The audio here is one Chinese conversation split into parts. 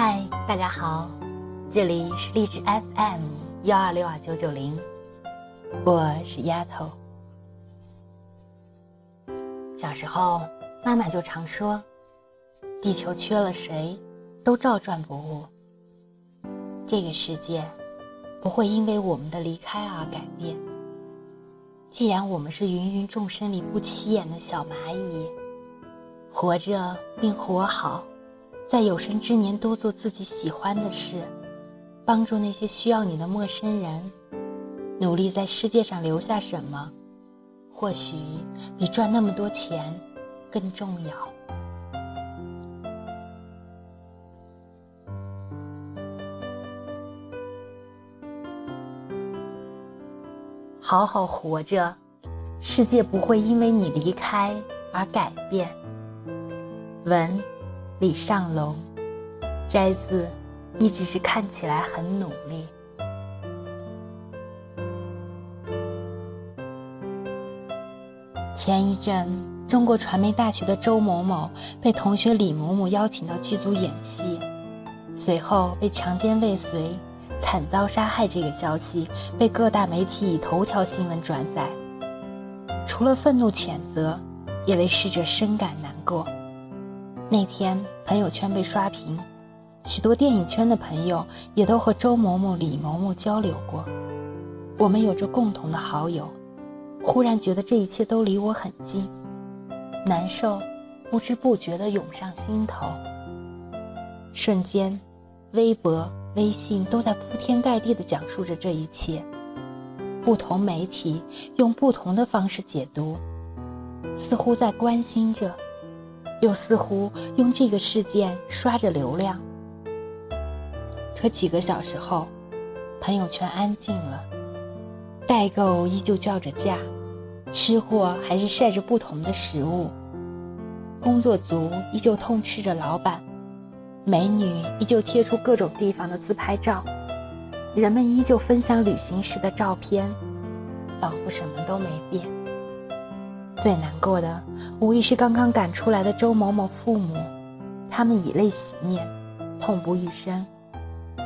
嗨，大家好，这里是励志 FM 幺二六二九九零，我是丫头。小时候，妈妈就常说，地球缺了谁，都照转不误。这个世界不会因为我们的离开而改变。既然我们是芸芸众生里不起眼的小蚂蚁，活着并活好。在有生之年，多做自己喜欢的事，帮助那些需要你的陌生人，努力在世界上留下什么，或许比赚那么多钱更重要。好好活着，世界不会因为你离开而改变。文。李尚龙，摘自。你只是看起来很努力。前一阵，中国传媒大学的周某某被同学李某某邀请到剧组演戏，随后被强奸未遂、惨遭杀害这个消息被各大媒体以头条新闻转载。除了愤怒谴责，也为逝者深感难过。那天朋友圈被刷屏，许多电影圈的朋友也都和周某某、李某某交流过。我们有着共同的好友，忽然觉得这一切都离我很近，难受不知不觉地涌上心头。瞬间，微博、微信都在铺天盖地地讲述着这一切，不同媒体用不同的方式解读，似乎在关心着。又似乎用这个事件刷着流量，可几个小时后，朋友圈安静了。代购依旧叫着价，吃货还是晒着不同的食物，工作族依旧痛斥着老板，美女依旧贴出各种地方的自拍照，人们依旧分享旅行时的照片，仿佛什么都没变。最难过的，无疑是刚刚赶出来的周某某父母，他们以泪洗面，痛不欲生。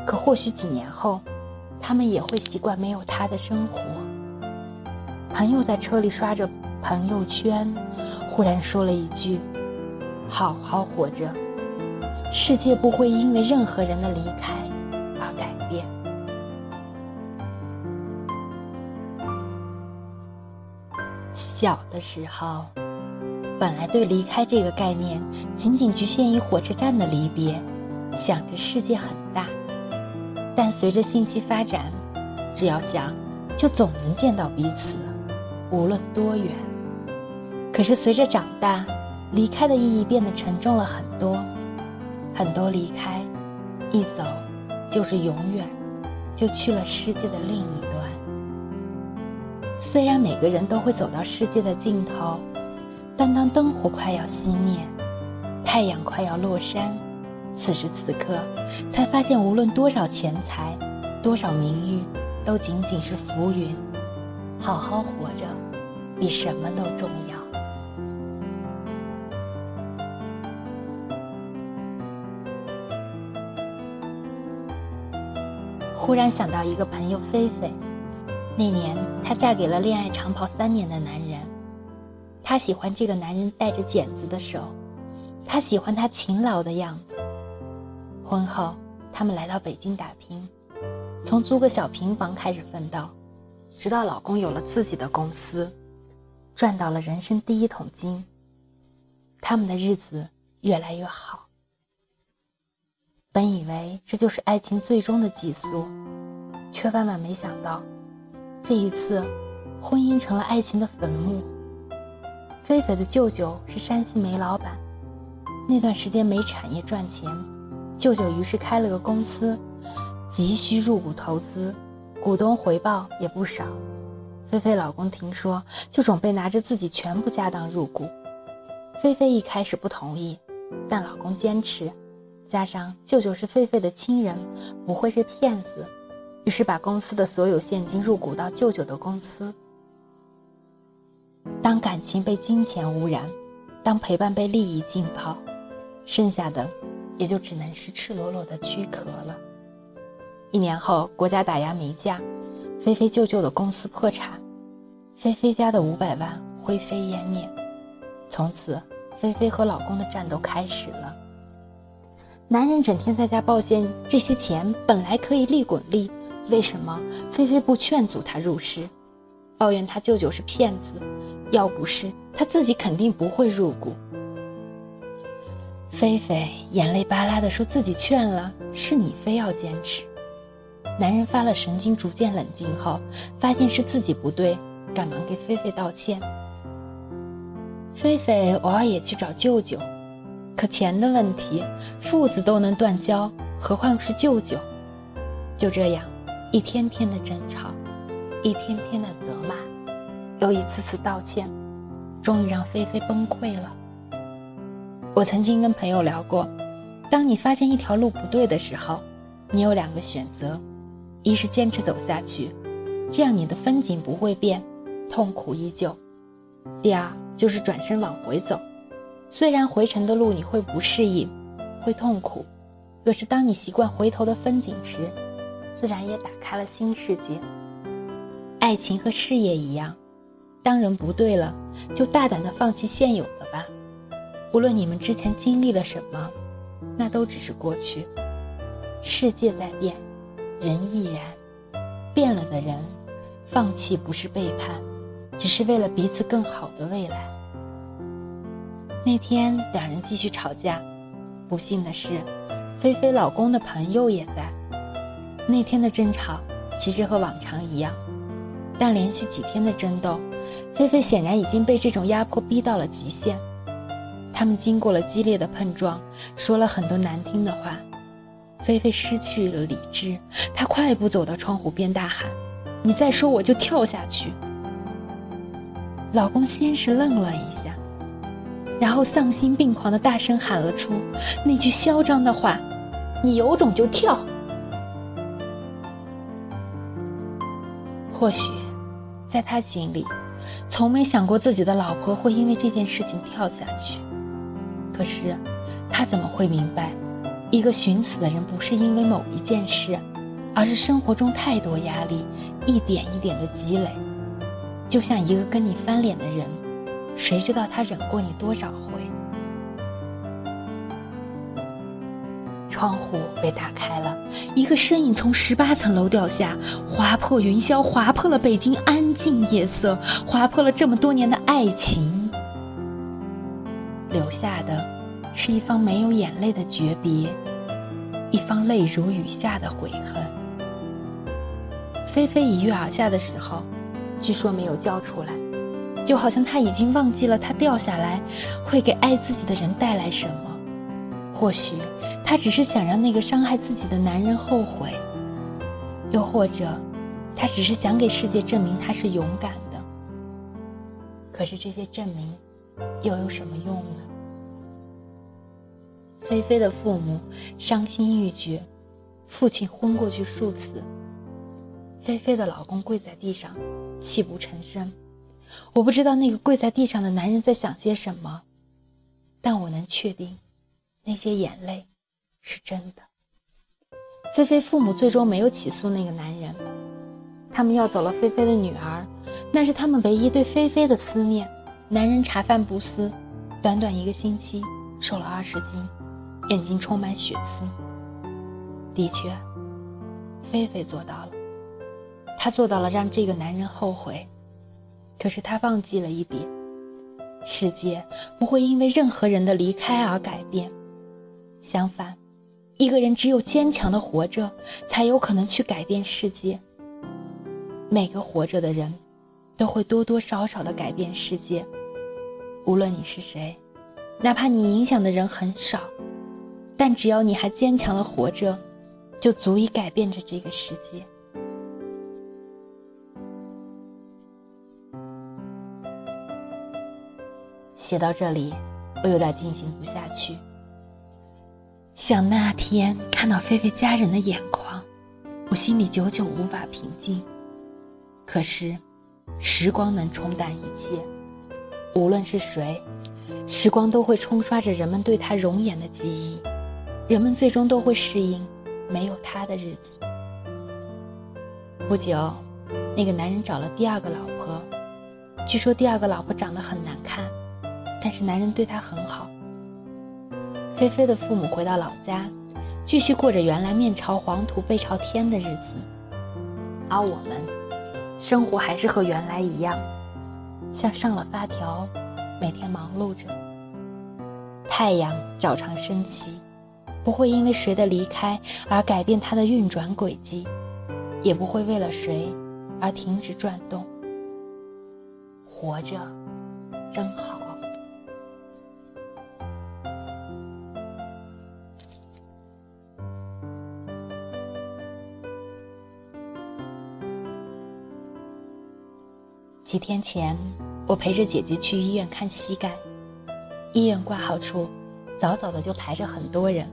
可或许几年后，他们也会习惯没有他的生活。朋友在车里刷着朋友圈，忽然说了一句：“好好活着，世界不会因为任何人的离开小的时候，本来对离开这个概念仅仅局限于火车站的离别，想着世界很大。但随着信息发展，只要想，就总能见到彼此，无论多远。可是随着长大，离开的意义变得沉重了很多。很多离开，一走就是永远，就去了世界的另一端。虽然每个人都会走到世界的尽头，但当灯火快要熄灭，太阳快要落山，此时此刻，才发现无论多少钱财，多少名誉，都仅仅是浮云。好好活着，比什么都重要。忽然想到一个朋友菲菲。那年，她嫁给了恋爱长跑三年的男人。她喜欢这个男人带着剪子的手，她喜欢他勤劳的样子。婚后，他们来到北京打拼，从租个小平房开始奋斗，直到老公有了自己的公司，赚到了人生第一桶金。他们的日子越来越好。本以为这就是爱情最终的寄宿，却万万没想到。这一次，婚姻成了爱情的坟墓。菲菲的舅舅是山西煤老板，那段时间煤产业赚钱，舅舅于是开了个公司，急需入股投资，股东回报也不少。菲菲老公听说，就准备拿着自己全部家当入股。菲菲一开始不同意，但老公坚持，加上舅舅是菲菲的亲人，不会是骗子。于是把公司的所有现金入股到舅舅的公司。当感情被金钱污染，当陪伴被利益浸泡，剩下的也就只能是赤裸裸的躯壳了。一年后，国家打压煤价，菲菲舅舅的公司破产，菲菲家的五百万灰飞烟灭。从此，菲菲和老公的战斗开始了。男人整天在家抱怨这些钱本来可以利滚利，为什么菲菲不劝阻他入市？抱怨他舅舅是骗子，要不是他自己肯定不会入股。菲菲眼泪巴拉的说自己劝了，是你非要坚持。男人发了神经，逐渐冷静后，发现是自己不对，赶忙给菲菲道歉。菲菲偶尔也去找舅舅，可钱的问题，父子都能断交，何况是舅舅？就这样，一天天的争吵，一天天的责骂，又一次次道歉，终于让菲菲崩溃了。我曾经跟朋友聊过，当你发现一条路不对的时候，你有两个选择。一是坚持走下去，这样你的风景不会变，痛苦依旧；第二就是转身往回走，虽然回程的路你会不适应，会痛苦，可是当你习惯回头的风景时，自然也打开了新世界。爱情和事业一样，当人不对了，就大胆的放弃现有的吧。无论你们之前经历了什么，那都只是过去。世界在变。人亦然，变了的人，放弃不是背叛，只是为了彼此更好的未来。那天两人继续吵架，不幸的是，菲菲老公的朋友也在。那天的争吵其实和往常一样，但连续几天的争斗，菲菲显然已经被这种压迫逼到了极限。他们经过了激烈的碰撞，说了很多难听的话。菲菲失去了理智，她快步走到窗户边，大喊：“你再说，我就跳下去！”老公先是愣了一下，然后丧心病狂的大声喊了出那句嚣张的话：“你有种就跳！”或许，在他心里，从没想过自己的老婆会因为这件事情跳下去。可是，他怎么会明白？一个寻死的人不是因为某一件事，而是生活中太多压力，一点一点的积累。就像一个跟你翻脸的人，谁知道他忍过你多少回？窗户被打开了，一个身影从十八层楼掉下，划破云霄，划破了北京安静夜色，划破了这么多年的爱情，留下的。是一方没有眼泪的诀别，一方泪如雨下的悔恨。菲菲一跃而下的时候，据说没有叫出来，就好像他已经忘记了他掉下来会给爱自己的人带来什么。或许他只是想让那个伤害自己的男人后悔，又或者他只是想给世界证明他是勇敢的。可是这些证明又有什么用呢？菲菲的父母伤心欲绝，父亲昏过去数次。菲菲的老公跪在地上，泣不成声。我不知道那个跪在地上的男人在想些什么，但我能确定，那些眼泪是真的。菲菲父母最终没有起诉那个男人，他们要走了菲菲的女儿，那是他们唯一对菲菲的思念。男人茶饭不思，短短一个星期瘦了二十斤。眼睛充满血丝。的确，菲菲做到了，她做到了让这个男人后悔。可是她忘记了一点：世界不会因为任何人的离开而改变。相反，一个人只有坚强的活着，才有可能去改变世界。每个活着的人，都会多多少少的改变世界。无论你是谁，哪怕你影响的人很少。但只要你还坚强的活着，就足以改变着这个世界。写到这里，我有点进行不下去。想那天看到菲菲家人的眼眶，我心里久久无法平静。可是，时光能冲淡一切，无论是谁，时光都会冲刷着人们对他容颜的记忆。人们最终都会适应没有他的日子。不久，那个男人找了第二个老婆，据说第二个老婆长得很难看，但是男人对她很好。菲菲的父母回到老家，继续过着原来面朝黄土背朝天的日子，而我们，生活还是和原来一样，像上了发条，每天忙碌着。太阳照常升起，不会因为谁的离开而改变它的运转轨迹，也不会为了谁而停止转动。活着，真好。几天前，我陪着姐姐去医院看膝盖。医院挂号处，早早的就排着很多人，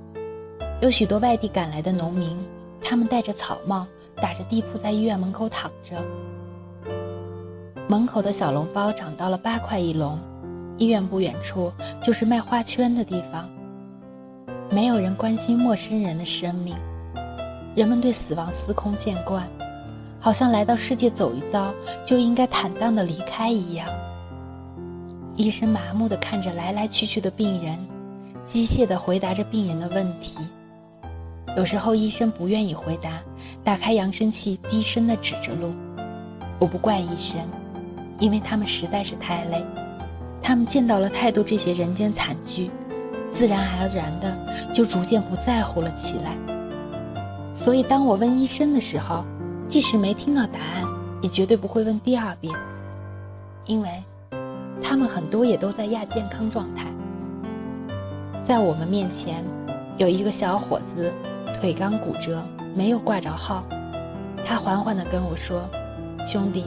有许多外地赶来的农民，他们戴着草帽，打着地铺在医院门口躺着。门口的小笼包涨到了八块一笼，医院不远处就是卖花圈的地方。没有人关心陌生人的生命，人们对死亡司空见惯。好像来到世界走一遭就应该坦荡的离开一样。医生麻木的看着来来去去的病人，机械的回答着病人的问题。有时候医生不愿意回答，打开扬声器低声的指着路。我不怪医生，因为他们实在是太累，他们见到了太多这些人间惨剧，自然而然的就逐渐不在乎了起来。所以当我问医生的时候，即使没听到答案，也绝对不会问第二遍，因为，他们很多也都在亚健康状态。在我们面前，有一个小伙子，腿刚骨折，没有挂着号。他缓缓地跟我说：“兄弟，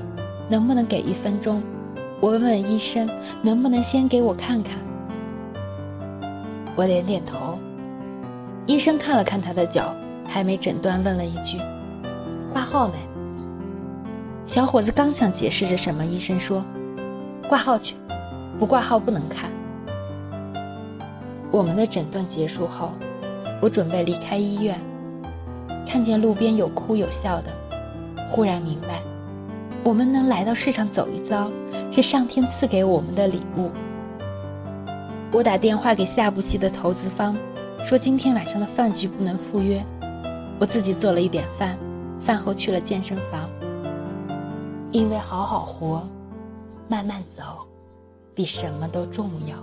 能不能给一分钟？我问问医生，能不能先给我看看？”我点点头。医生看了看他的脚，还没诊断，问了一句。号没？小伙子刚想解释着什么，医生说：“挂号去，不挂号不能看。”我们的诊断结束后，我准备离开医院，看见路边有哭有笑的，忽然明白，我们能来到世上走一遭，是上天赐给我们的礼物。我打电话给下部戏的投资方，说今天晚上的饭局不能赴约，我自己做了一点饭。饭后去了健身房，因为好好活，慢慢走，比什么都重要。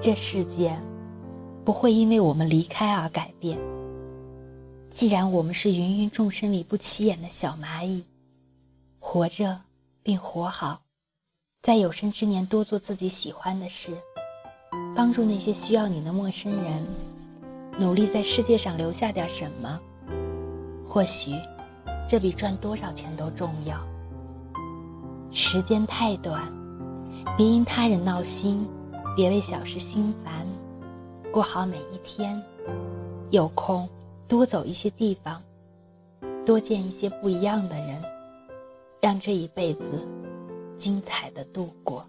这世界不会因为我们离开而改变。既然我们是芸芸众生里不起眼的小蚂蚁，活着并活好，在有生之年多做自己喜欢的事。帮助那些需要你的陌生人，努力在世界上留下点什么。或许，这比赚多少钱都重要。时间太短，别因他人闹心，别为小事心烦，过好每一天。有空多走一些地方，多见一些不一样的人，让这一辈子精彩的度过。